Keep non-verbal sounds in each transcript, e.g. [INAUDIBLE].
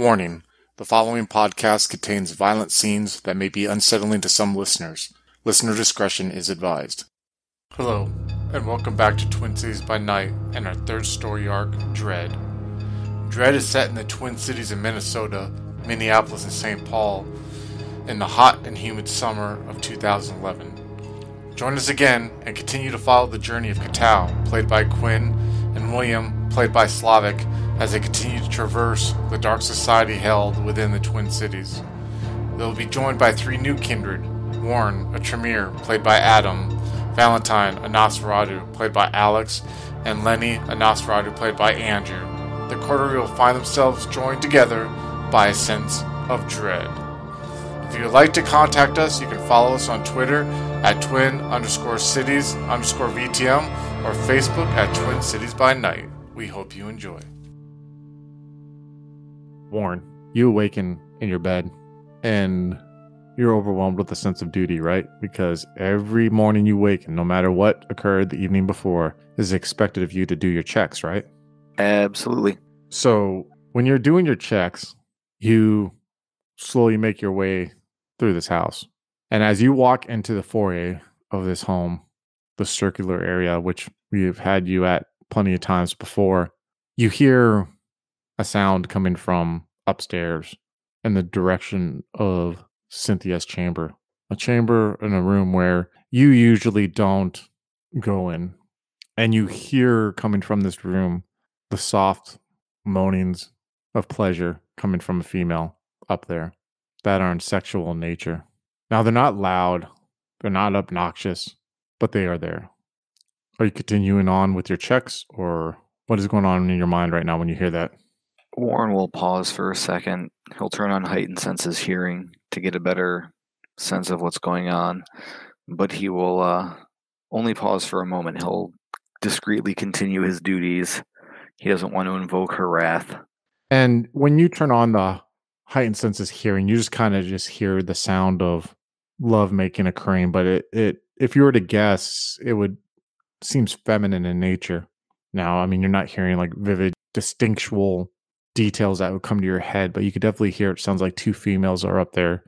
Warning the following podcast contains violent scenes that may be unsettling to some listeners. Listener discretion is advised. Hello, and welcome back to Twin Cities by Night and our third story arc, Dread. Dread is set in the Twin Cities of Minnesota, Minneapolis, and St. Paul in the hot and humid summer of 2011. Join us again and continue to follow the journey of Katao, played by Quinn, and William, played by Slavic, as they continue to traverse the dark society held within the Twin Cities. They will be joined by three new kindred Warren, a Tremere, played by Adam, Valentine, a Nosferatu, played by Alex, and Lenny, a Nosferatu, played by Andrew. The coterie will find themselves joined together by a sense of dread. If you would like to contact us, you can follow us on Twitter at twin underscore cities underscore VTM or Facebook at Twin Cities by Night. We hope you enjoy. Warren, you awaken in your bed and you're overwhelmed with a sense of duty, right? Because every morning you wake, and no matter what occurred the evening before, is expected of you to do your checks, right? Absolutely. So when you're doing your checks, you slowly make your way through this house. And as you walk into the foyer of this home, the circular area, which we've had you at plenty of times before, you hear a sound coming from upstairs in the direction of Cynthia's chamber, a chamber in a room where you usually don't go in. And you hear coming from this room the soft moanings of pleasure coming from a female up there that are in sexual nature. Now, they're not loud, they're not obnoxious, but they are there. Are you continuing on with your checks, or what is going on in your mind right now when you hear that? Warren will pause for a second. He'll turn on heightened senses hearing to get a better sense of what's going on, but he will uh, only pause for a moment. He'll discreetly continue his duties. He doesn't want to invoke her wrath. And when you turn on the heightened senses hearing, you just kind of just hear the sound of love making a occurring. But it, it, if you were to guess, it would seems feminine in nature. Now, I mean, you're not hearing like vivid, distinctual details that would come to your head, but you could definitely hear it sounds like two females are up there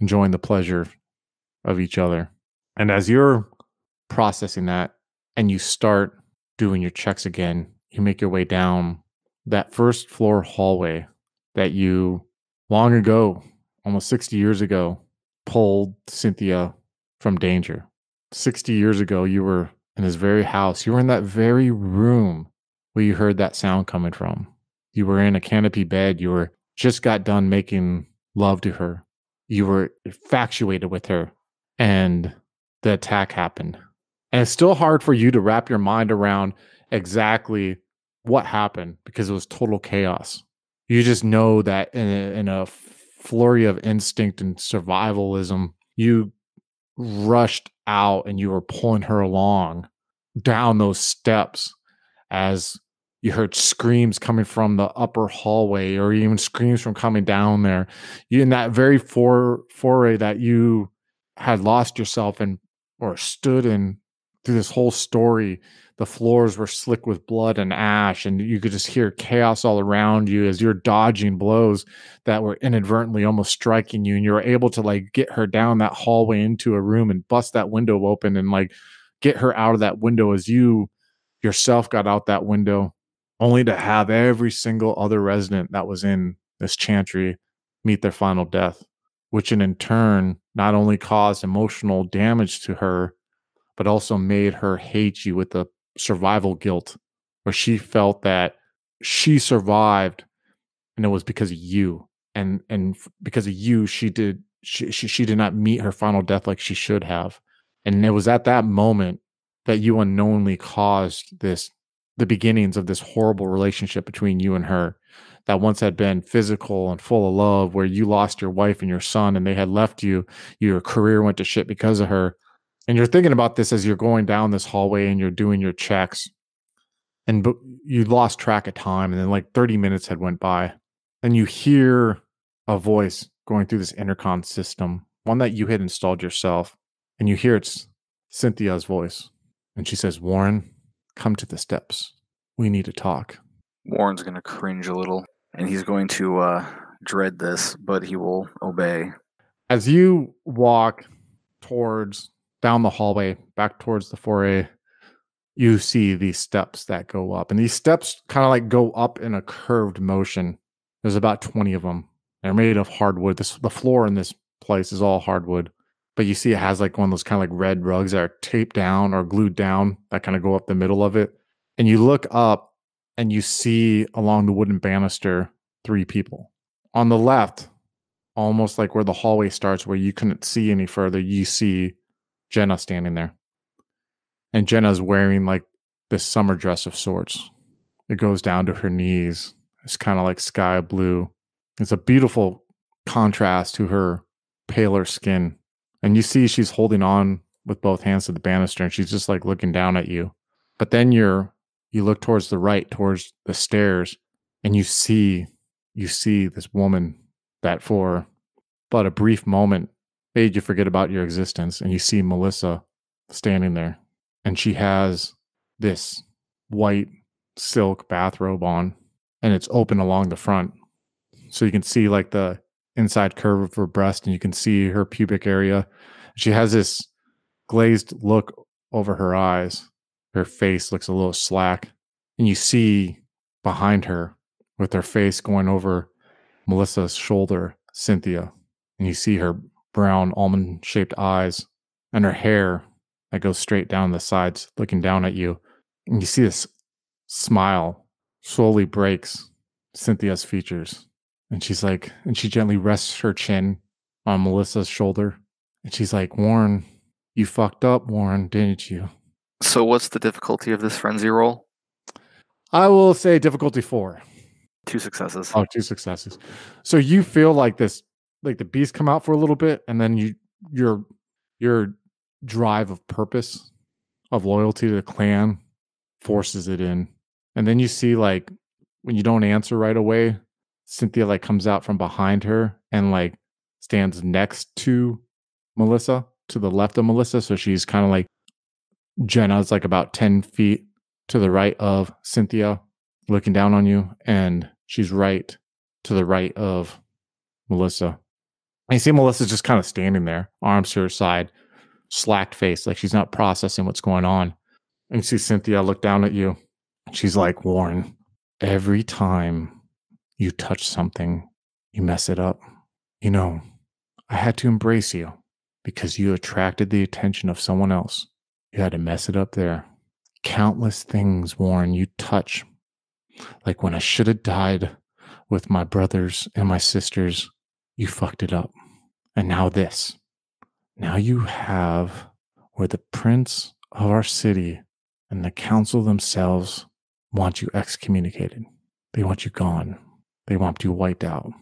enjoying the pleasure of each other. And as you're processing that and you start doing your checks again, you make your way down that first floor hallway that you long ago, almost 60 years ago, pulled Cynthia from danger. 60 years ago, you were in this very house. You were in that very room where you heard that sound coming from. You were in a canopy bed. You were just got done making love to her. You were infatuated with her. And the attack happened. And it's still hard for you to wrap your mind around exactly what happened because it was total chaos. You just know that in a, in a flurry of instinct and survivalism, you rushed out and you were pulling her along down those steps as you heard screams coming from the upper hallway or even screams from coming down there. You in that very for, foray that you had lost yourself in or stood in through this whole story the floors were slick with blood and ash and you could just hear chaos all around you as you're dodging blows that were inadvertently almost striking you and you were able to like get her down that hallway into a room and bust that window open and like get her out of that window as you yourself got out that window only to have every single other resident that was in this chantry meet their final death which in turn not only caused emotional damage to her but also made her hate you with the survival guilt where she felt that she survived and it was because of you and and because of you she did she, she she did not meet her final death like she should have and it was at that moment that you unknowingly caused this the beginnings of this horrible relationship between you and her that once had been physical and full of love where you lost your wife and your son and they had left you your career went to shit because of her and you're thinking about this as you're going down this hallway and you're doing your checks. And you lost track of time and then like 30 minutes had went by and you hear a voice going through this intercom system one that you had installed yourself and you hear it's cynthia's voice. And she says warren come to the steps. We need to talk. Warren's going to cringe a little and he's going to uh, dread this, but he will obey. As you walk towards down the hallway back towards the foray, you see these steps that go up. And these steps kind of like go up in a curved motion. There's about 20 of them. They're made of hardwood. This the floor in this place is all hardwood. But you see it has like one of those kind of like red rugs that are taped down or glued down that kind of go up the middle of it. And you look up and you see along the wooden banister three people. On the left, almost like where the hallway starts, where you couldn't see any further, you see Jenna standing there. And Jenna's wearing like this summer dress of sorts. It goes down to her knees. It's kind of like sky blue. It's a beautiful contrast to her paler skin. And you see she's holding on with both hands to the banister and she's just like looking down at you. But then you're you look towards the right, towards the stairs, and you see you see this woman that for but a brief moment made you forget about your existence and you see Melissa standing there and she has this white silk bathrobe on and it's open along the front. So you can see like the inside curve of her breast and you can see her pubic area. She has this glazed look over her eyes. Her face looks a little slack and you see behind her with her face going over melissa's shoulder cynthia and you see her brown almond shaped eyes and her hair that goes straight down the sides looking down at you and you see this smile slowly breaks cynthia's features and she's like and she gently rests her chin on melissa's shoulder and she's like warren you fucked up warren didn't you So, what's the difficulty of this frenzy roll? i will say difficulty four Two successes. Oh, two successes. So you feel like this, like the beast come out for a little bit, and then you your your drive of purpose, of loyalty to the clan, forces it in, and then you see like when you don't answer right away, Cynthia like comes out from behind her and like stands next to Melissa, to the left of Melissa, so she's kind of like Jenna's like about ten feet to the right of Cynthia, looking down on you, and she's right to the right of Melissa. You see Melissa just kind of standing there, arms to her side, slacked face, like she's not processing what's going on. And you see Cynthia look down at you. She's like, Warren, every time you touch something, you mess it up. You know, I had to embrace you because you attracted the attention of someone else. You had to mess it up there. Countless things, Warren, you touch. Like when I should have died with my brothers and my sisters, you fucked it up. And now this. Now you have where the prince of our city and the council themselves want you excommunicated. They want you gone. They want you wiped out.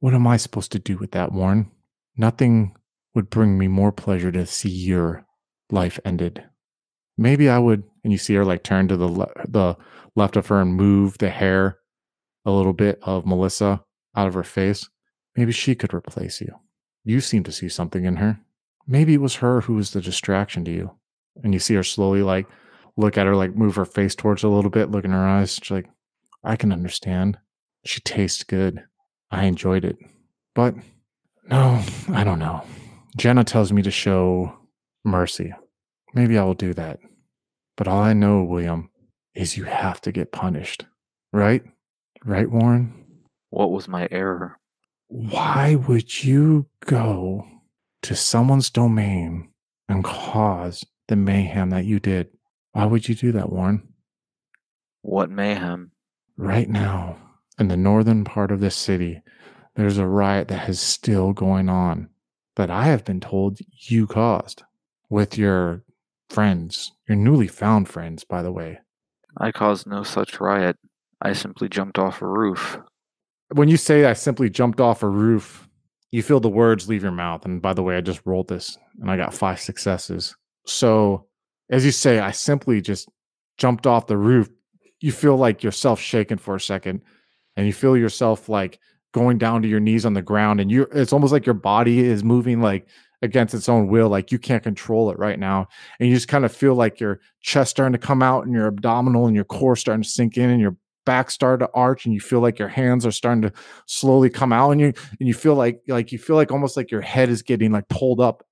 What am I supposed to do with that, Warren? Nothing would bring me more pleasure to see your life ended. Maybe I would, and you see her like turn to the le- the left of her and move the hair a little bit of Melissa out of her face. Maybe she could replace you. You seem to see something in her. Maybe it was her who was the distraction to you. And you see her slowly like look at her, like move her face towards a little bit, look in her eyes. She's like, I can understand. She tastes good. I enjoyed it. But no, I don't know. Jenna tells me to show mercy. Maybe I will do that. But all I know, William, is you have to get punished. Right? Right, Warren? What was my error? Why would you go to someone's domain and cause the mayhem that you did? Why would you do that, Warren? What mayhem? Right now, in the northern part of this city, there's a riot that is still going on that I have been told you caused with your friends, your newly found friends, by the way. I caused no such riot. I simply jumped off a roof. When you say I simply jumped off a roof, you feel the words leave your mouth. And by the way, I just rolled this and I got five successes. So, as you say, I simply just jumped off the roof. You feel like yourself shaking for a second and you feel yourself like going down to your knees on the ground and you it's almost like your body is moving like against its own will like you can't control it right now and you just kind of feel like your chest starting to come out and your abdominal and your core starting to sink in and your back start to arch and you feel like your hands are starting to slowly come out and you and you feel like like you feel like almost like your head is getting like pulled up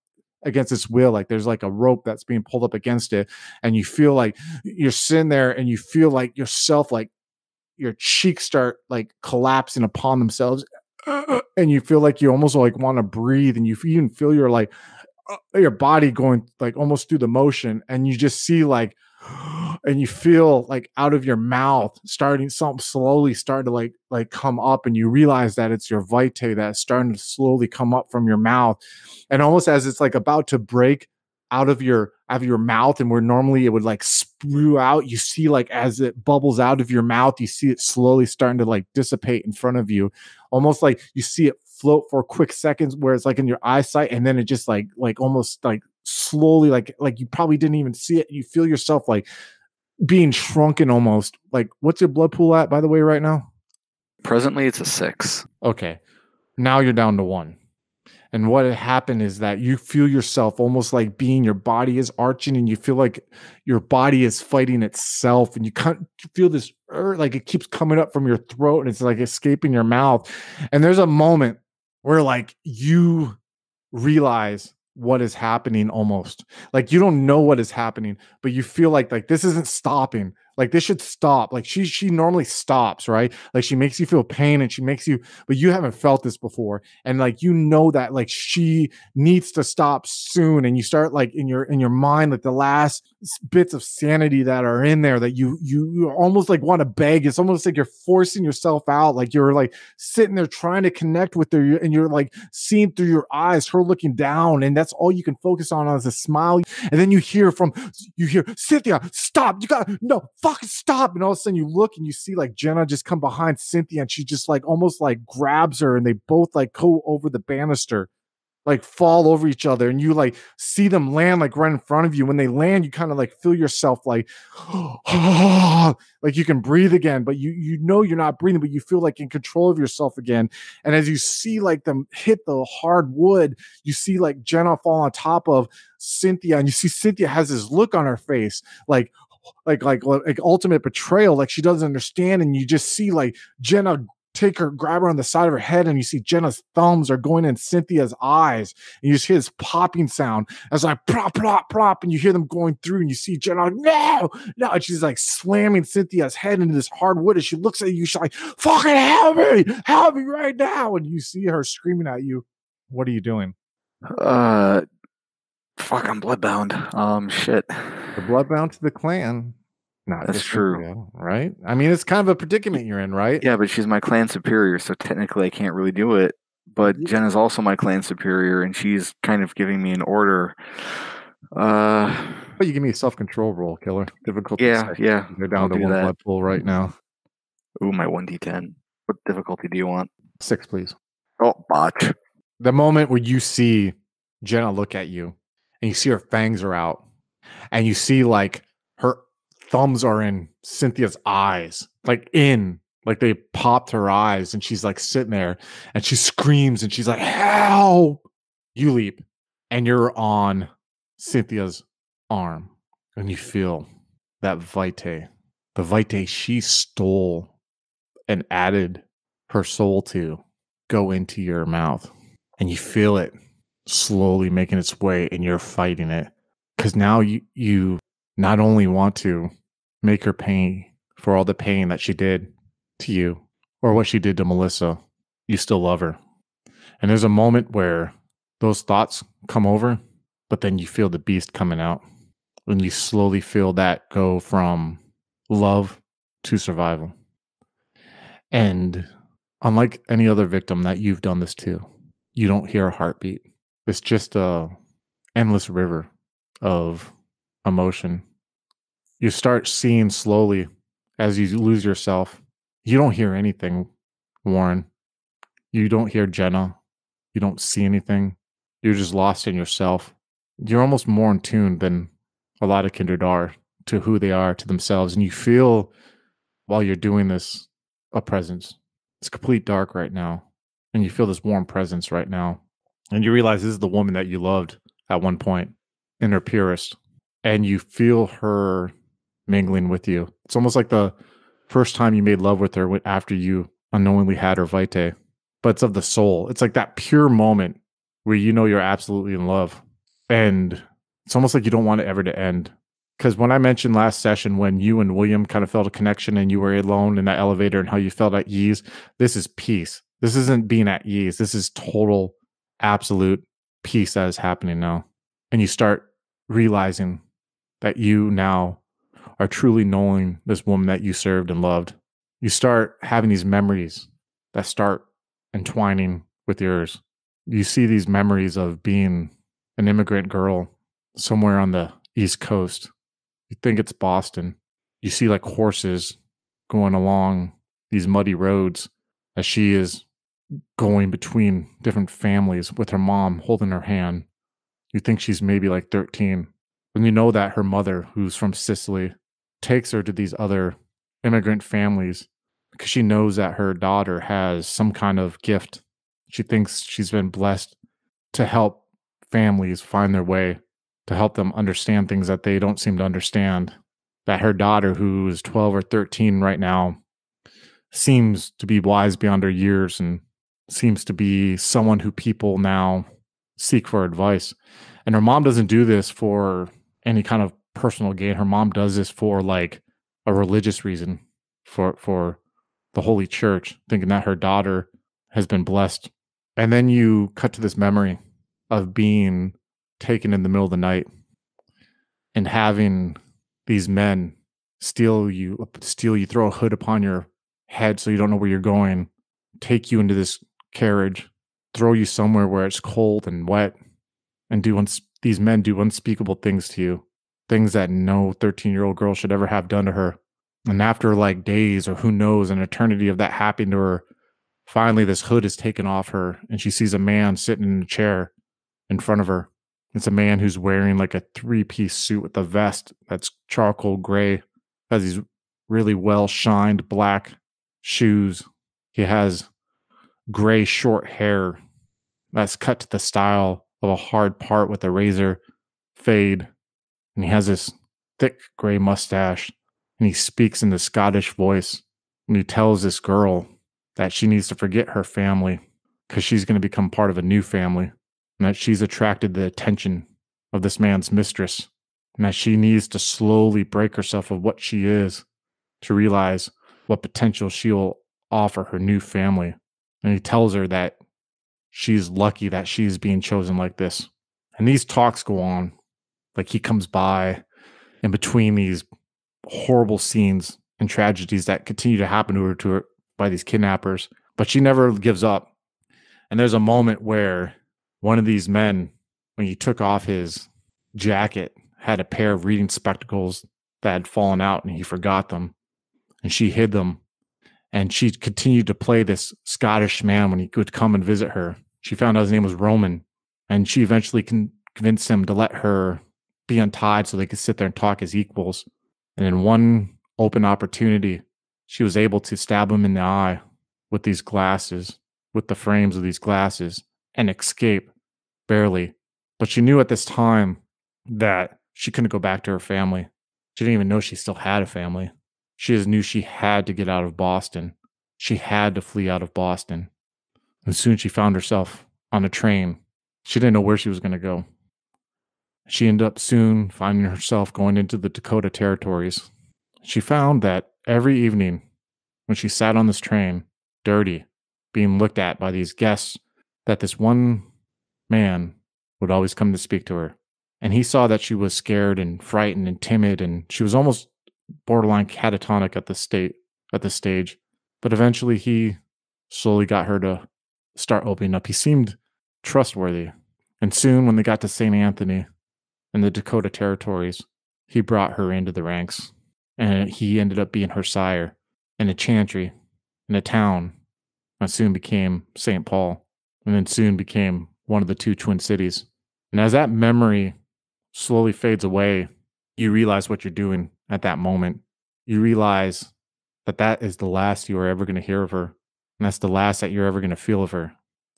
against this wheel like there's like a rope that's being pulled up against it and you feel like you're sitting there and you feel like yourself like your cheeks start like collapsing upon themselves and you feel like you almost like want to breathe and you even feel your like uh, your body going like almost through the motion and you just see like and you feel like out of your mouth starting something slowly starting to like like come up and you realize that it's your vitae that's starting to slowly come up from your mouth. And almost as it's like about to break out of your out of your mouth and where normally it would like spew out you see like as it bubbles out of your mouth you see it slowly starting to like dissipate in front of you. Almost like you see it float for quick seconds where it's like in your eyesight and then it just like like almost like slowly like like you probably didn't even see it. You feel yourself like being shrunken almost. Like what's your blood pool at by the way right now? Presently it's a six. Okay. Now you're down to one. And what had happened is that you feel yourself almost like being your body is arching and you feel like your body is fighting itself and you can't feel this like it keeps coming up from your throat and it's like escaping your mouth. And there's a moment where like you realize what is happening almost like you don't know what is happening but you feel like like this isn't stopping like this should stop. Like she she normally stops, right? Like she makes you feel pain and she makes you, but you haven't felt this before. And like you know that like she needs to stop soon. And you start like in your in your mind, like the last bits of sanity that are in there that you you, you almost like want to beg. It's almost like you're forcing yourself out. Like you're like sitting there trying to connect with her and you're like seeing through your eyes, her looking down, and that's all you can focus on is a smile. And then you hear from you hear Cynthia, stop. You got no fucking stop. And all of a sudden you look and you see like Jenna just come behind Cynthia and she just like almost like grabs her and they both like go over the banister, like fall over each other. And you like see them land like right in front of you. When they land, you kind of like feel yourself like, [GASPS] like you can breathe again, but you you know you're not breathing, but you feel like in control of yourself again. And as you see like them hit the hard wood, you see like Jenna fall on top of Cynthia, and you see Cynthia has this look on her face, like, like like like ultimate betrayal like she doesn't understand and you just see like jenna take her grab her on the side of her head and you see jenna's thumbs are going in cynthia's eyes and you just hear this popping sound as like plop plop plop and you hear them going through and you see jenna like, no no and she's like slamming cynthia's head into this hardwood and she looks at you she's like fucking help me help me right now and you see her screaming at you. What are you doing? Uh fuck i'm bloodbound. Um shit. The bloodbound to the clan. Not That's true. right? I mean, it's kind of a predicament you're in, right? Yeah, but she's my clan superior, so technically I can't really do it. But yeah. Jen is also my clan superior, and she's kind of giving me an order. Uh, but you give me a self control roll, killer. Difficulty. Yeah, yeah. They're down I'll to one that. blood pool right now. Ooh, my one d10. What difficulty do you want? Six, please. Oh, botch. The moment where you see Jenna look at you, and you see her fangs are out, and you see like thumbs are in Cynthia's eyes, like in, like they popped her eyes, and she's like sitting there and she screams and she's like, Help! You leap and you're on Cynthia's arm and you feel that vitae, the vitae she stole and added her soul to go into your mouth. And you feel it slowly making its way and you're fighting it because now you you not only want to make her pay for all the pain that she did to you or what she did to Melissa, you still love her. And there's a moment where those thoughts come over, but then you feel the beast coming out. And you slowly feel that go from love to survival. And unlike any other victim that you've done this to, you don't hear a heartbeat. It's just a endless river of emotion. You start seeing slowly as you lose yourself. You don't hear anything, Warren. You don't hear Jenna. You don't see anything. You're just lost in yourself. You're almost more in tune than a lot of kindred are to who they are, to themselves. And you feel while you're doing this a presence. It's complete dark right now. And you feel this warm presence right now. And you realize this is the woman that you loved at one point in her purest and you feel her mingling with you. It's almost like the first time you made love with her after you unknowingly had her vitae, but it's of the soul. It's like that pure moment where you know you're absolutely in love. And it's almost like you don't want it ever to end. Because when I mentioned last session when you and William kind of felt a connection and you were alone in that elevator and how you felt at ease, this is peace. This isn't being at ease. This is total, absolute peace that is happening now. And you start realizing that you now are truly knowing this woman that you served and loved. You start having these memories that start entwining with yours. You see these memories of being an immigrant girl somewhere on the East Coast. You think it's Boston. You see like horses going along these muddy roads as she is going between different families with her mom holding her hand. You think she's maybe like 13. And you know that her mother, who's from Sicily, takes her to these other immigrant families because she knows that her daughter has some kind of gift. She thinks she's been blessed to help families find their way, to help them understand things that they don't seem to understand. That her daughter, who is 12 or 13 right now, seems to be wise beyond her years and seems to be someone who people now seek for advice. And her mom doesn't do this for any kind of personal gain. Her mom does this for like a religious reason, for for the Holy Church, thinking that her daughter has been blessed. And then you cut to this memory of being taken in the middle of the night and having these men steal you, steal you, throw a hood upon your head so you don't know where you're going, take you into this carriage, throw you somewhere where it's cold and wet, and do uns- these men do unspeakable things to you things that no 13 year old girl should ever have done to her. And after like days or who knows, an eternity of that happening to her, finally this hood is taken off her and she sees a man sitting in a chair in front of her. It's a man who's wearing like a three piece suit with a vest that's charcoal gray, has these really well shined black shoes. He has gray short hair that's cut to the style of a hard part with a razor fade and he has this thick gray mustache and he speaks in the Scottish voice and he tells this girl that she needs to forget her family because she's going to become part of a new family and that she's attracted the attention of this man's mistress and that she needs to slowly break herself of what she is to realize what potential she'll offer her new family. And he tells her that she's lucky that she's being chosen like this. And these talks go on like he comes by in between these horrible scenes and tragedies that continue to happen to her, to her by these kidnappers, but she never gives up. And there's a moment where one of these men, when he took off his jacket, had a pair of reading spectacles that had fallen out and he forgot them. And she hid them. And she continued to play this Scottish man when he would come and visit her. She found out his name was Roman. And she eventually con- convinced him to let her be untied so they could sit there and talk as equals. And in one open opportunity, she was able to stab him in the eye with these glasses, with the frames of these glasses, and escape barely. But she knew at this time that she couldn't go back to her family. She didn't even know she still had a family. She just knew she had to get out of Boston. She had to flee out of Boston. And soon she found herself on a train. She didn't know where she was going to go. She ended up soon finding herself going into the Dakota territories. She found that every evening when she sat on this train, dirty, being looked at by these guests, that this one man would always come to speak to her. And he saw that she was scared and frightened and timid, and she was almost borderline catatonic at the state at the stage. But eventually he slowly got her to start opening up. He seemed trustworthy. And soon when they got to St. Anthony, in the Dakota territories, he brought her into the ranks, and he ended up being her sire in a chantry in a town that soon became St. Paul, and then soon became one of the two twin cities. And as that memory slowly fades away, you realize what you're doing at that moment. You realize that that is the last you are ever going to hear of her. And that's the last that you're ever going to feel of her.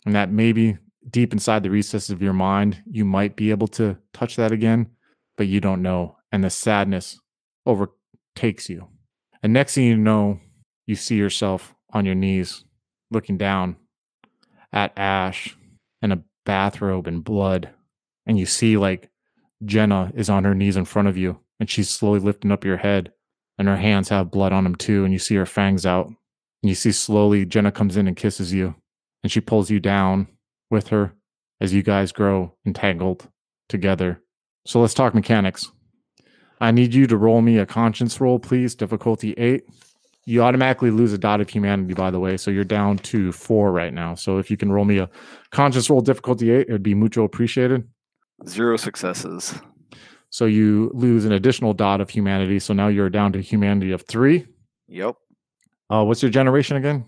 And that maybe deep inside the recesses of your mind, you might be able to touch that again, but you don't know. And the sadness overtakes you. And next thing you know, you see yourself on your knees looking down at Ash in a bathrobe and blood. And you see like Jenna is on her knees in front of you and she's slowly lifting up your head and her hands have blood on them too. And you see her fangs out. And you see slowly Jenna comes in and kisses you and she pulls you down with her as you guys grow entangled together. So let's talk mechanics. I need you to roll me a conscience roll, please. Difficulty eight. You automatically lose a dot of humanity, by the way. So you're down to four right now. So if you can roll me a conscience roll, difficulty eight, it would be mucho appreciated. Zero successes. So you lose an additional dot of humanity. So now you're down to humanity of three. Yep. Uh, what's your generation again?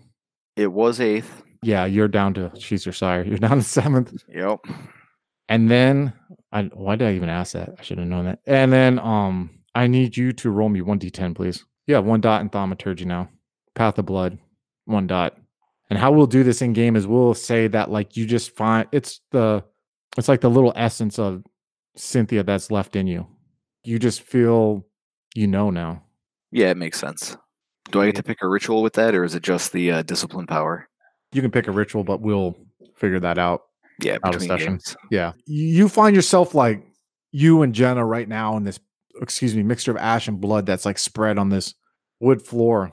It was eighth. Yeah, you're down to. She's your sire. You're down to seventh. Yep. And then I why did I even ask that? I should have known that. And then um I need you to roll me one d10, please. Yeah, one dot in thaumaturgy now. Path of blood, one dot. And how we'll do this in game is we'll say that like you just find it's the it's like the little essence of Cynthia that's left in you. You just feel you know now. Yeah, it makes sense. Do I get to pick a ritual with that, or is it just the uh, discipline power? You can pick a ritual, but we'll figure that out Yeah, out of between session. games. Yeah. You find yourself like you and Jenna right now in this, excuse me, mixture of ash and blood that's like spread on this wood floor.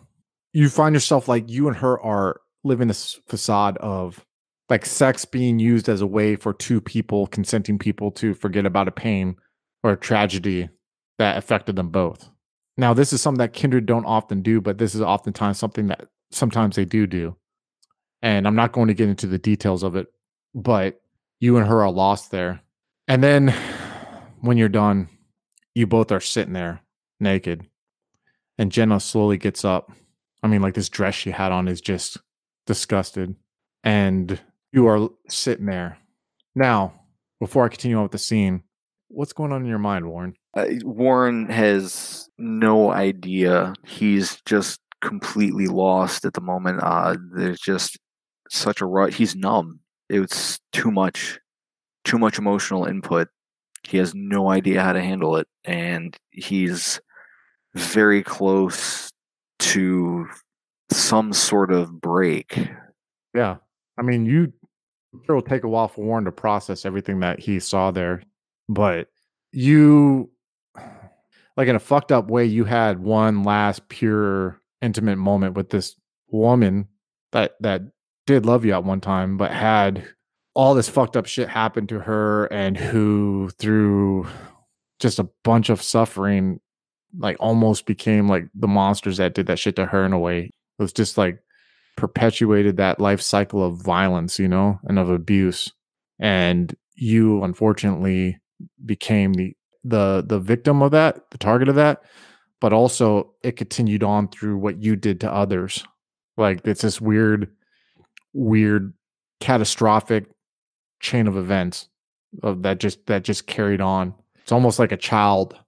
You find yourself like you and her are living this facade of like sex being used as a way for two people, consenting people to forget about a pain or a tragedy that affected them both. Now, this is something that kindred don't often do, but this is oftentimes something that sometimes they do do. And I'm not going to get into the details of it, but you and her are lost there. And then when you're done, you both are sitting there naked. And Jenna slowly gets up. I mean, like this dress she had on is just disgusted. And you are sitting there. Now, before I continue on with the scene, what's going on in your mind, Warren? Uh, Warren has no idea. He's just completely lost at the moment. Uh, there's just such a rut. He's numb. It's too much, too much emotional input. He has no idea how to handle it, and he's very close to some sort of break. Yeah. I mean, you sure will take a while for Warren to process everything that he saw there, but you like in a fucked up way, you had one last pure intimate moment with this woman that that did love you at one time, but had all this fucked up shit happen to her and who through just a bunch of suffering like almost became like the monsters that did that shit to her in a way. It was just like perpetuated that life cycle of violence, you know, and of abuse. And you unfortunately became the the the victim of that, the target of that, but also it continued on through what you did to others. Like it's this weird weird catastrophic chain of events of that just that just carried on. It's almost like a child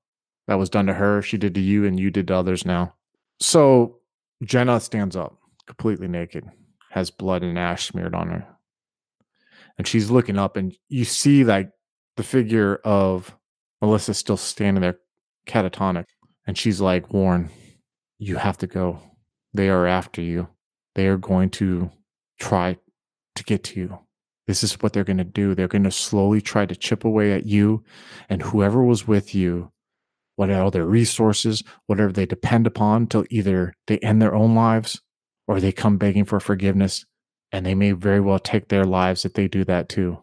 that was done to her, she did to you, and you did to others now. So Jenna stands up completely naked, has blood and ash smeared on her. And she's looking up, and you see like the figure of Melissa still standing there catatonic. And she's like, Warren, you have to go. They are after you. They are going to try to get to you. This is what they're going to do. They're going to slowly try to chip away at you and whoever was with you, whatever their resources, whatever they depend upon, till either they end their own lives or they come begging for forgiveness. And they may very well take their lives if they do that too.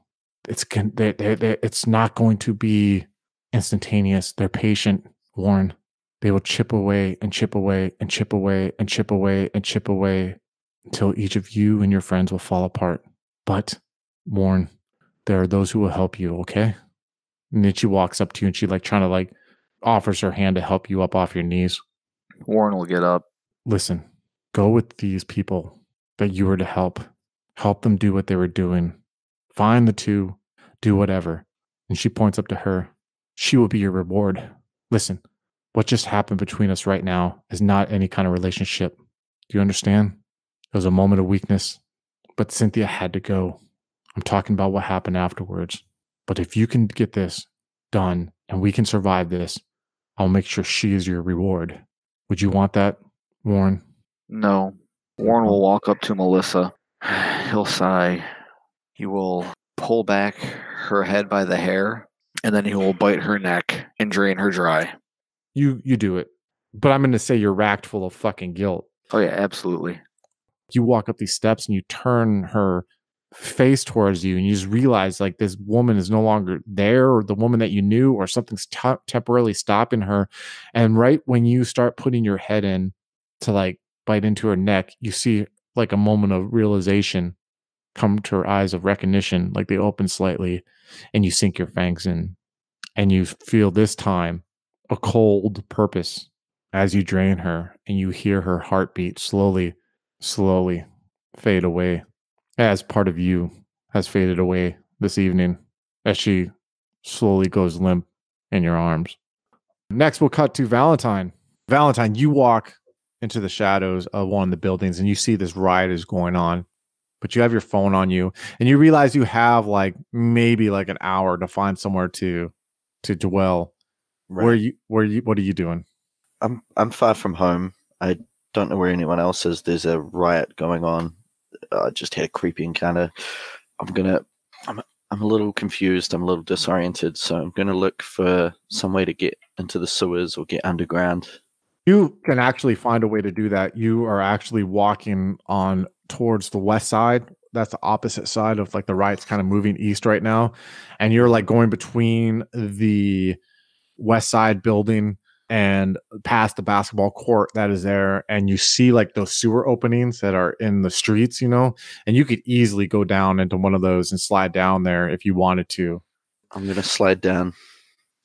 It's con- they they they it's not going to be instantaneous. They're patient, Warren. They will chip away and chip away and chip away and chip away and chip away until each of you and your friends will fall apart. But, Warren, there are those who will help you, okay? And then she walks up to you and she like trying to like offers her hand to help you up off your knees. Warren will get up. Listen, go with these people that you were to help. Help them do what they were doing. Find the two, do whatever. And she points up to her. She will be your reward. Listen, what just happened between us right now is not any kind of relationship. Do you understand? It was a moment of weakness, but Cynthia had to go. I'm talking about what happened afterwards. But if you can get this done and we can survive this, I'll make sure she is your reward. Would you want that, Warren? No, Warren will walk up to Melissa. [SIGHS] He'll sigh. He will pull back her head by the hair, and then he will bite her neck and drain her dry. You you do it. But I'm gonna say you're racked full of fucking guilt. Oh yeah, absolutely. You walk up these steps and you turn her face towards you and you just realize like this woman is no longer there or the woman that you knew or something's t- temporarily stopping her. And right when you start putting your head in to like bite into her neck you see like a moment of realization come to her eyes of recognition like they open slightly and you sink your fangs in. And you feel this time a cold purpose as you drain her and you hear her heartbeat slowly slowly fade away as part of you has faded away this evening as she slowly goes limp in your arms. Next, we'll cut to Valentine. Valentine, you walk into the shadows of one of the buildings and you see this riot is going on, but you have your phone on you and you realize you have like maybe like an hour to find somewhere to to dwell. Right. Where you where you what are you doing? I'm I'm far from home. I don't know where anyone else is. There's a riot going on. I just had a creepy encounter. I'm gonna. I'm. I'm a little confused. I'm a little disoriented. So I'm gonna look for some way to get into the sewers or get underground. You can actually find a way to do that. You are actually walking on towards the west side. That's the opposite side of like the riot's kind of moving east right now. And you're like going between the west side building and past the basketball court that is there and you see like those sewer openings that are in the streets you know and you could easily go down into one of those and slide down there if you wanted to. I'm gonna slide down.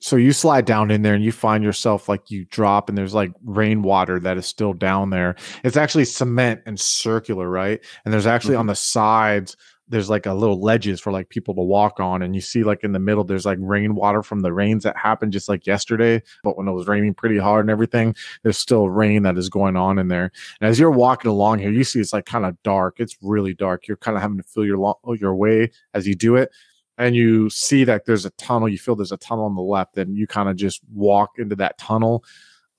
so you slide down in there and you find yourself like you drop and there's like rainwater that is still down there. It's actually cement and circular right? And there's actually mm-hmm. on the sides there's like a little ledges for like people to walk on and you see like in the middle there's like rainwater from the rains that happened just like yesterday but when it was raining pretty hard and everything there's still rain that is going on in there. And as you're walking along here you see it's like kind of dark. It's really dark. You're kind of having to feel your lo- your way as you do it and you see that there's a tunnel you feel there's a tunnel on the left and you kind of just walk into that tunnel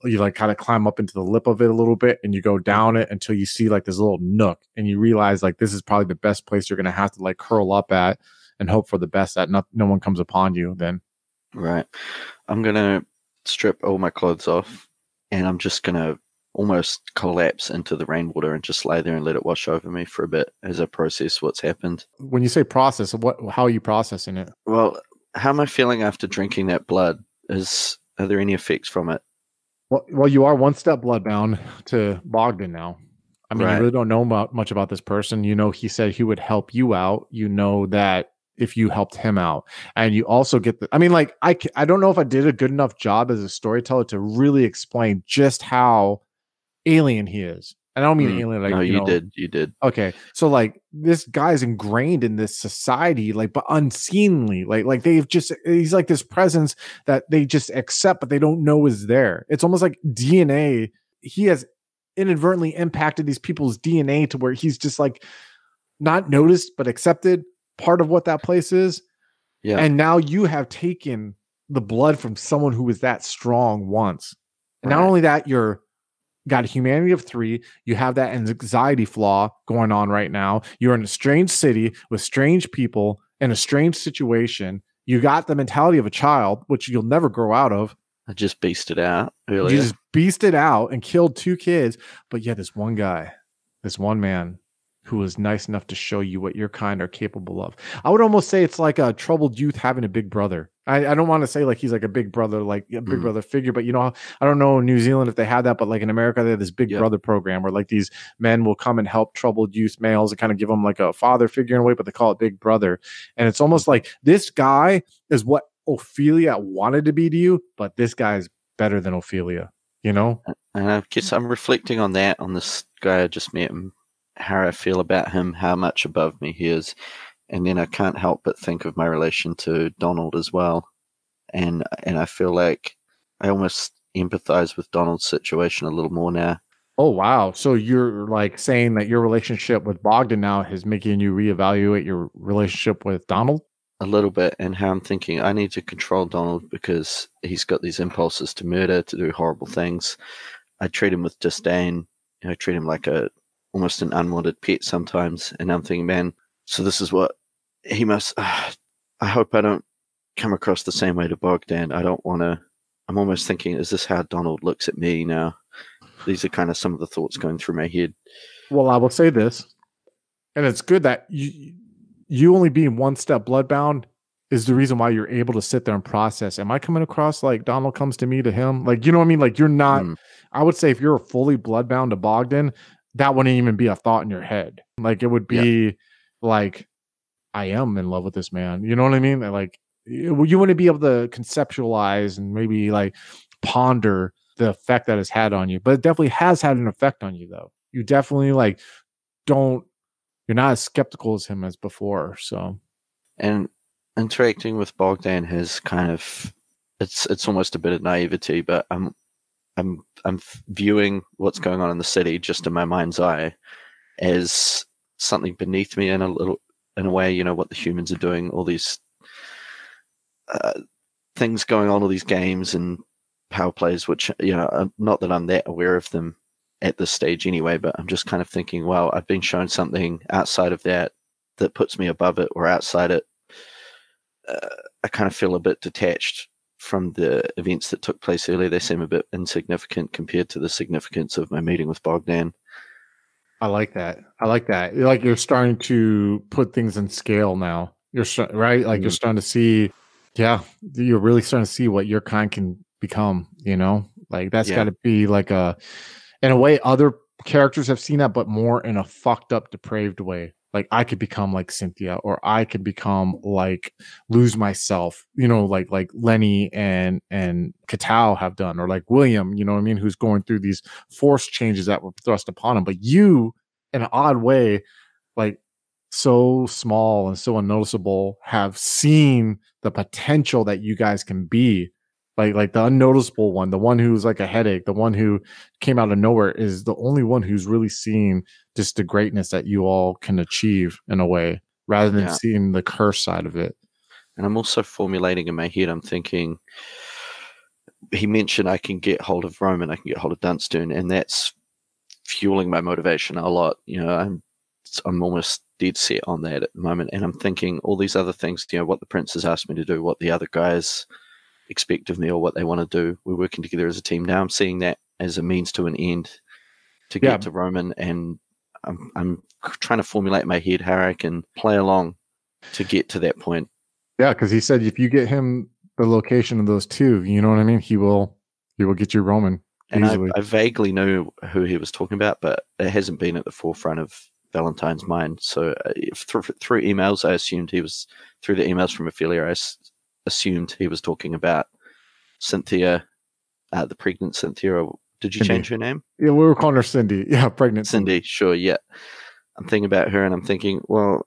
you like kind of climb up into the lip of it a little bit and you go down it until you see like this little nook and you realize like this is probably the best place you're gonna have to like curl up at and hope for the best that no, no one comes upon you then Right. I'm gonna strip all my clothes off, and I'm just gonna almost collapse into the rainwater and just lay there and let it wash over me for a bit as I process what's happened. when you say process what how are you processing it Well, how am I feeling after drinking that blood? Is are there any effects from it? Well, well you are one step bloodbound to bogdan now. I mean Right. you really don't know about much about this person. You know he said he would help you out. You know that if you helped him out. And you also get the i mean like I, I don't know if i did a good enough job as a storyteller to really explain just how alien he is and i don't mean Mm, alien like no, you, you know, did. You did. okay so like this guy's ingrained in this society like but unseemly like like they've just he's like this presence that they just accept but they don't know is there it's almost like dna he has inadvertently impacted these people's dna to where he's just like not noticed but accepted part of what that place is Yeah. and now you have taken the blood from someone who was that strong once and not only that you're got a humanity of three. You have that anxiety flaw going on right now. You're in a strange city with strange people in a strange situation. You got the mentality of a child which you'll never grow out of. I just beasted out earlier. you just beasted out and killed two kids. But yet this one guy this one man who was nice enough to show you what your kind are capable of. I would almost say it's like a troubled youth having a big brother i, I don't want to say like he's like a big brother like a big Mm. brother figure but you know i don't know in new zealand if they had that but like in america they have this big Yeah. brother program where like these men will come and help troubled youth males and kind of give them like a father figure in a way but they call it big brother and it's almost like this guy is what ophelia wanted to be to you but this guy is better than ophelia you know And I guess I'm reflecting on that, on this guy I just met, and how I feel about him, how much above me he is. And then I can't help but think of my relation to Donald as well. And and I feel like I almost empathize with Donald's situation a little more now. Oh wow! So you're like saying that your relationship with Bogdan now is making you reevaluate your relationship with Donald? A little bit, and how I'm thinking I need to control Donald because he's got these impulses to murder, to do horrible things. I treat him with disdain. I treat him like a almost an unwanted pet sometimes. And I'm thinking, man, so this is what he must. Uh, [SIGHS] I hope I don't come across the same way to Bogdan. I don't want to. I'm almost thinking, is this how Donald looks at me now? These are kind of some of the thoughts going through my head. Well, I will say this, and it's good that you you only being one step bloodbound is the reason why you're able to sit there and process. Am I coming across like Donald comes to me to him? Like, you know what I mean? Like, you're not. Mm. I would say if you're fully bloodbound to Bogdan, that wouldn't even be a thought in your head. Like, it would be yeah. like, I am in love with this man. You know what I mean? Like, you, want to be able to conceptualize and maybe like ponder the effect that it's had on you, but it definitely has had an effect on you, though. You definitely like don't. You're not as skeptical as him as before. So, and interacting with Bogdan has kind of it's it's almost a bit of naivety, but I'm I'm I'm viewing what's going on in the city just in my mind's eye as something beneath me and a little in a way. You know what the humans are doing, all these uh, things going on, all these games and power plays, which you know, not that I'm that aware of them at this stage anyway, but I'm just kind of thinking, well, I've been shown something outside of that that puts me above it or outside it uh, I kind of feel a bit detached from the events that took place earlier. They seem a bit insignificant compared to the significance of my meeting with Bogdan. I like that. I like that. Like you're starting to put things in scale now. You're right. Like mm-hmm. you're starting to see. Yeah, you're really starting to see what your kind can become. You know, like that's yeah. got to be like a, in a way, other characters have seen that, but more in a fucked up, depraved way like I could become like Cynthia or I could become like lose myself, you know, like like Lenny and and Katao have done, or like William, you know what I mean, who's going through these force changes that were thrust upon him. But you, in an odd way, like so small and so unnoticeable, have seen the potential that you guys can be like like the unnoticeable one the one who's like a headache the one who came out of nowhere is the only one who's really seen just the greatness that you all can achieve in a way rather than yeah. seeing the curse side of it and i'm also formulating in my head i'm thinking he mentioned i can get hold of roman i can get hold of dunstone and that's fueling my motivation a lot you know i'm i'm almost dead set on that at the moment and i'm thinking all these other things you know what the prince has asked me to do what the other guys expect of me or what they want to do. We're working together as a team now. I'm seeing that as a means to an end to get yeah. to Roman, and I'm, I'm trying to formulate my head how I can play along to get to that point. Yeah, because he said if you get him the location of those two, you know what I mean. He will he will get you Roman. And I, I, vaguely knew who he was talking about, but it hasn't been at the forefront of Valentine's mind. So uh, through, through emails, I assumed he was through the emails from Ophelia. I assumed he was talking about Cynthia, uh, the pregnant Cynthia. Did you Cindy. change her name? Yeah, we were calling her Cindy. [LAUGHS] Yeah, pregnant Cindy. Cindy. Sure, yeah. I'm thinking about her, and I'm thinking, well,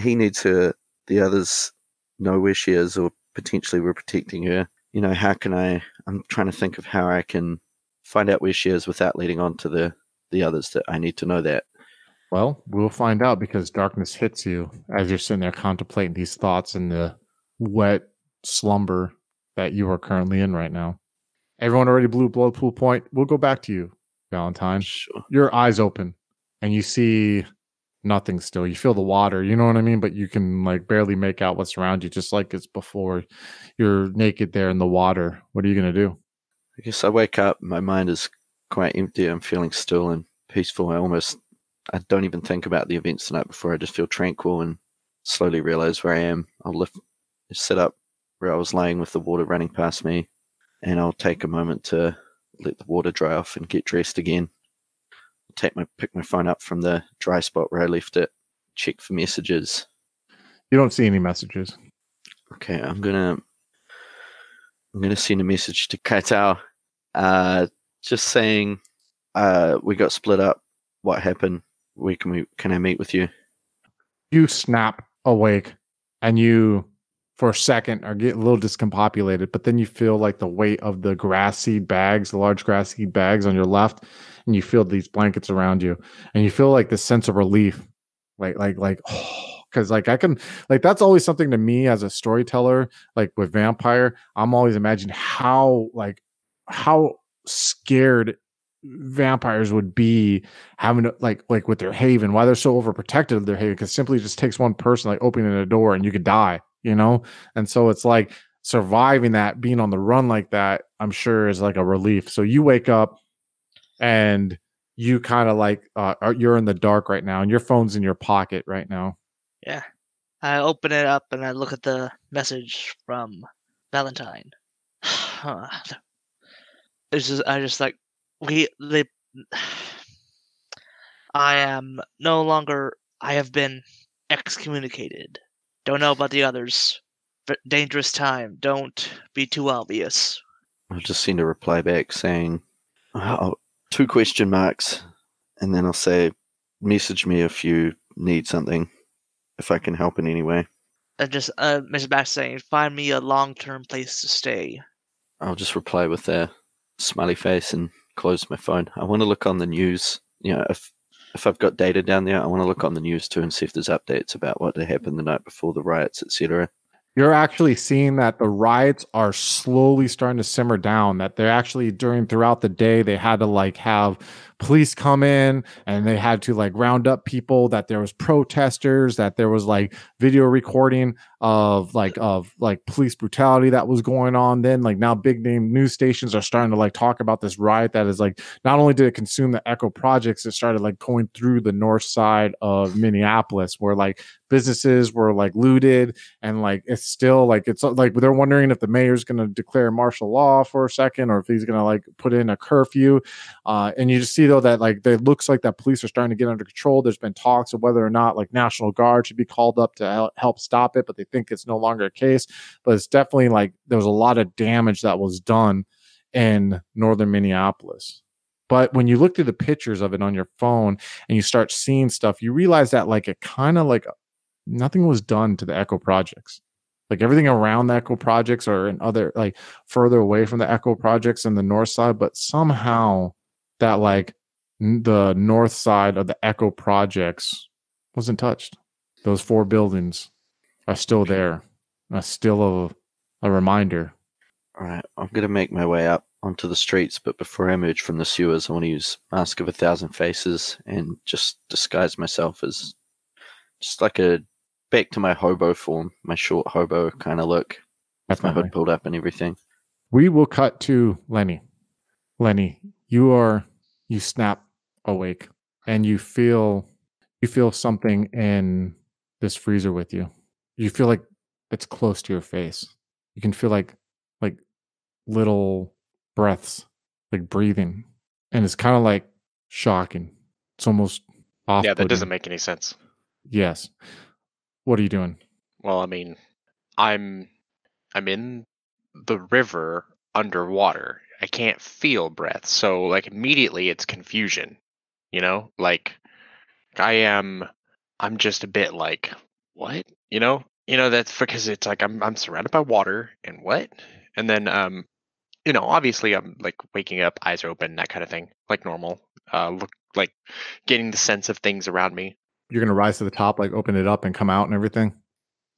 he needs her. The others know where she is, or potentially we're protecting her. You know, how can I? I'm trying to think of how I can find out where she is without leading on to the the others that I need to know that. Well, we'll find out because darkness hits you as you're sitting there contemplating these thoughts in the wet slumber that you are currently in right now. Everyone already blew blood pool point. We'll go back to you, Valentine. Sure. Your eyes open and you see nothing still. You feel the water, you know what I mean? But you can like barely make out what's around you, just like it's before. You're naked there in the water. What are you gonna do? I guess I wake up, my mind is quite empty. I'm feeling still and peaceful. I almost I don't even think about the events tonight before I just feel tranquil and slowly realize where I am. I'll lift sit up where I was laying with the water running past me, and I'll take a moment to let the water dry off and get dressed again. take my pick my phone up from the dry spot where I left it, check for messages. You don't see any messages. Okay, I'm gonna I'm gonna send a message to Katao, uh, just saying uh, we got split up. What happened? Where can we can I meet with you? You snap awake and you for a second are get a little discombobulated, but then you feel like the weight of the grass seed bags, the large grass seed bags on your left, and you feel these blankets around you, and you feel like this sense of relief, like like like [SIGHS] oh, because like I can like that's always something to me as a storyteller, like with vampire, I'm always imagining how like how scared vampires would be having to, like like with their haven why they're so overprotective of their haven because simply just takes one person like opening a door and you could die you know? And so it's like surviving that being on the run like that i'm sure is like a relief. So you wake up and you kind of like uh, you're in the dark right now and your phone's in your pocket right now yeah i open it up and i look at the message from valentine [SIGHS] it's just i just like we they [SIGHS] I am no longer I have been excommunicated. Don't know about the others. But dangerous time. Don't be too obvious. I'll just send a reply back saying oh, two question marks and then I'll say message me if you need something if I can help in any way. And just uh Mr. back saying find me a long term place to stay. I'll just reply with a smiley face and close my phone. I want to look on the news. You know, if if I've got data down there, I want to look on the news too and see if there's updates about what happened the night before the riots, etc you're actually seeing that the riots are slowly starting to simmer down that they're actually during throughout the day they had to like have police come in and they had to like round up people that there was protesters that there was like video recording of like of like police brutality that was going on then. Like now big name news stations are starting to like talk about this riot that is like not only did it consume the echo projects it started like going through the north side of minneapolis where like businesses were like looted and like it's still like it's like they're wondering if the mayor's going to declare martial law for a second or if he's going to like put in a curfew. Uh, and you just see though that like it looks like that police are starting to get under control. There's been talks of whether or not like national guard should be called up to help stop it but they think it's no longer a case. But it's definitely like there was a lot of damage that was done in northern minneapolis. But when you look through the pictures of it on your phone and you start seeing stuff, you realize that like it kind of like nothing was done to the echo projects. Like everything around the echo projects or in other like further away from the echo projects in the north side but somehow that like the north side of the echo projects wasn't touched those four buildings are still there are still a, a reminder all right i'm going to make my way up onto the streets but before i emerge from the sewers i want to use mask of a thousand faces and just disguise myself as just like a back to my hobo form, my short hobo kind of look. With my hood pulled up and everything. We will cut to Lenny. Lenny, you are you snap awake and you feel you feel something in this freezer with you. You feel like it's close to your face. You can feel like like little breaths, like breathing. And it's kind of like shocking. It's almost off. Yeah, that doesn't make any sense. Yes. What are you doing? Well, I mean, I'm I'm in the river underwater. I can't feel breath. So like immediately it's confusion. You know? Like I am I'm just a bit like what? You know? You know that's because it's like I'm I'm surrounded by water and what? And then um you know, obviously I'm like waking up, eyes are open, that kind of thing, like normal. Uh look like getting the sense of things around me you're gonna rise to the top, like open it up and come out and everything.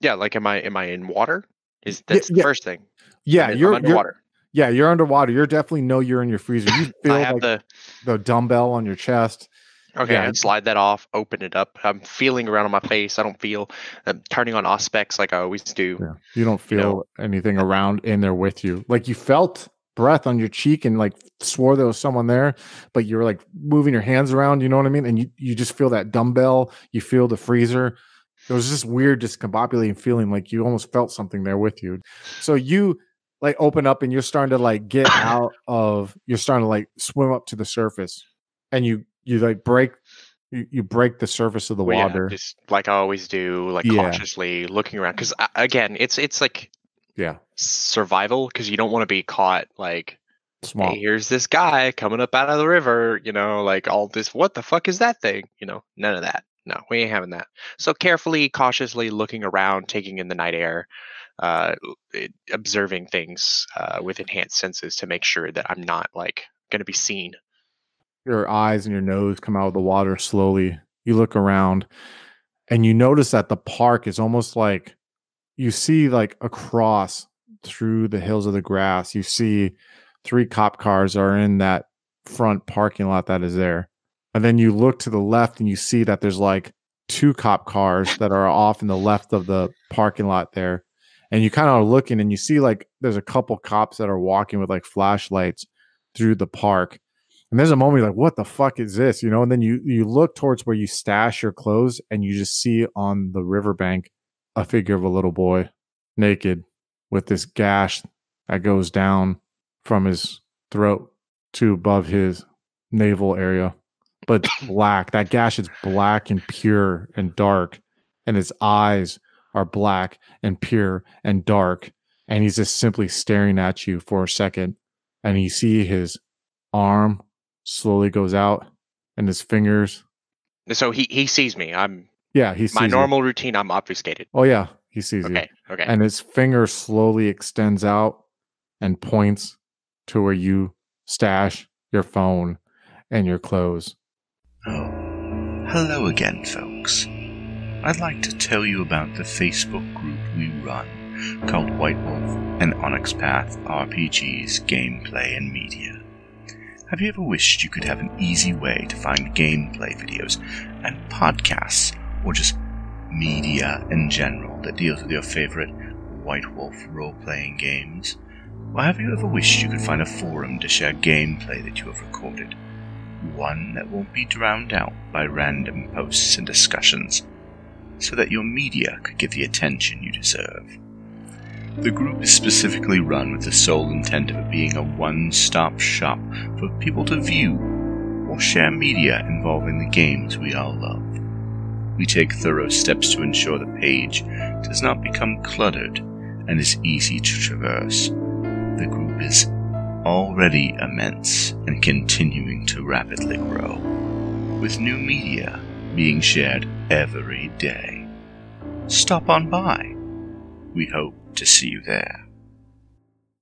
Yeah, like am I am I in water? Is that's yeah, the first thing? Yeah, I'm, you're underwater. Yeah, you're underwater. You're definitely know you're in your freezer. You feel I have like the the dumbbell on your chest. Okay, yeah. Slide that off, open it up. I'm feeling around on my face. I don't feel I'm turning on Auspex like I always do. Yeah. You don't feel you know? anything uh, around in there with you. Like you felt breath on your cheek and like swore there was someone there, but you're like moving your hands around, you know what I mean? And you, you just feel that dumbbell, you feel the freezer. It was this weird, discombobulating feeling like you almost felt something there with you. So you like open up and you're starting to like get [COUGHS] out of you're starting to like swim up to the surface and you you like break you, you break the surface of the well, water yeah, just like I always do, like yeah. cautiously looking around. Because again, it's it's like yeah survival because you don't want to be caught like Small. Hey, here's this guy coming up out of the river, you know, like all this, what the fuck is that thing? You know, none of that. No, we ain't having that. So carefully, cautiously looking around, taking in the night air, uh, observing things uh, with enhanced senses to make sure that I'm not like going to be seen. Your eyes and your nose come out of the water slowly. You look around and you notice that the park is almost like you see like across through the hills of the grass, you see three cop cars are in that front parking lot that is there. And then you look to the left and you see that there's like two cop cars that are off in the left of the parking lot there. And you kind of are looking and you see like there's a couple cops that are walking with like flashlights through the park. And there's a moment like, what the fuck is this? You know, and then you you look towards where you stash your clothes and you just see on the riverbank a figure of a little boy naked with this gash that goes down from his throat to above his navel area. But it's [COUGHS] black. That gash is black and pure and dark. And his eyes are black and pure and dark. And he's just simply staring at you for a second. And you see his arm slowly goes out and his fingers. So he he sees me. I'm Yeah, he sees my you. normal routine. I'm obfuscated. Oh yeah, he sees you. Okay. Okay. And his finger slowly extends out and points to where you stash your phone and your clothes. Oh, hello again, folks. I'd like to tell you about the Facebook group we run called White Wolf and Onyx Path RPGs Gameplay and Media. Have you ever wished you could have an easy way to find gameplay videos and podcasts, or just media in general that deals with your favorite White Wolf role playing games? Or have you ever wished you could find a forum to share gameplay that you have recorded? One that won't be drowned out by random posts and discussions, so that your media could get the attention you deserve. The group is specifically run with the sole intent of being a one stop shop for people to view or share media involving the games we all love. We take thorough steps to ensure the page does not become cluttered and is easy to traverse. The group is already immense and continuing to rapidly grow, with new media being shared every day. Stop on by. We hope to see you there.